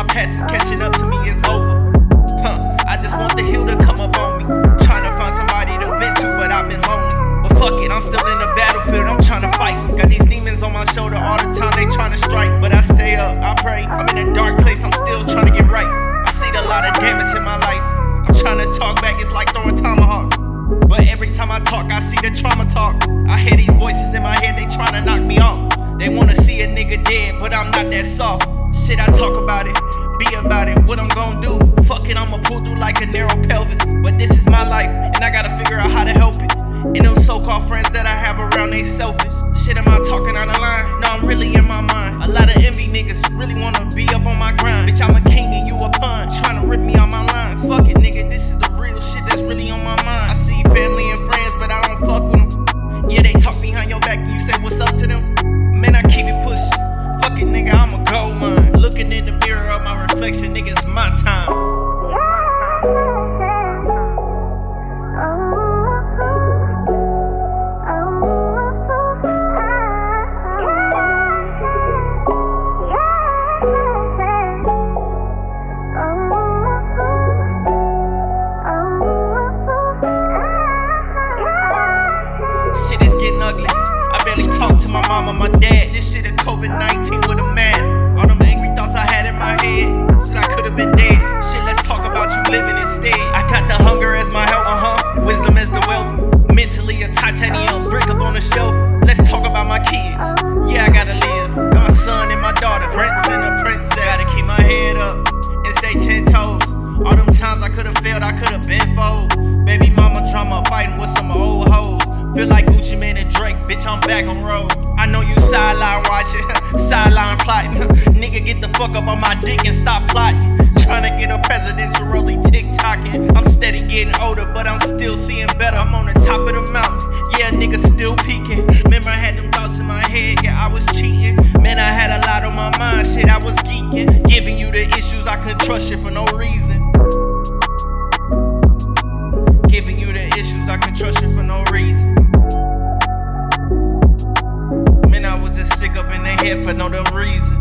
My past is catching up to me, it's over. Huh, I just want the hill to come up on me. Trying to find somebody to vent to, but I've been lonely. But fuck it, I'm still in the battlefield, I'm trying to fight. Got these demons on my shoulder all the time, they trying to strike. But I stay up, I pray. I'm in a dark place, I'm still trying to get right. I seen a lot of damage in my life. I'm trying to talk back, it's like throwing tomahawks. But every time I talk, I see the trauma talk. I hear these voices in my head, they trying to knock me off. They wanna see a nigga dead, but I'm not that soft. Shit, I talk about it, be about it. What I'm gon' do? Fuck it, I'ma pull through like a narrow pelvis. But this is my life, and I gotta figure out how to help it. And them so called friends that I have around, they selfish. Shit, am I talking out of line? No, I'm really in my mind. A lot of in the mirror of my reflection, my time. Shit is getting ugly. I barely talk to my mom my dad. This shit a COVID 19 with a the shelf. Let's talk about my kids. Yeah, I gotta live. Got my son and my daughter, prince and a princess. Gotta keep my head up and stay ten toes. All them times I could've failed, I could've been fold. Baby mama drama, fighting with some old hoes. Feel like Gucci Mane and Drake, bitch, I'm back on road. I know you sideline watching, sideline plotting. Nigga, get the fuck up on my dick and stop plotting. Trying to get a presidential rolly 10 rocking. I'm steady getting older, but I'm still seeing better. I'm on the top of the mountain. Yeah, nigga, still peeking. Remember, I had them thoughts in my head. Yeah, I was cheating. Man, I had a lot on my mind. Shit, I was geeking. Giving you the issues I could trust you for no reason. Giving you the issues I could trust you for no reason. Man, I was just sick up in the head for no damn reason.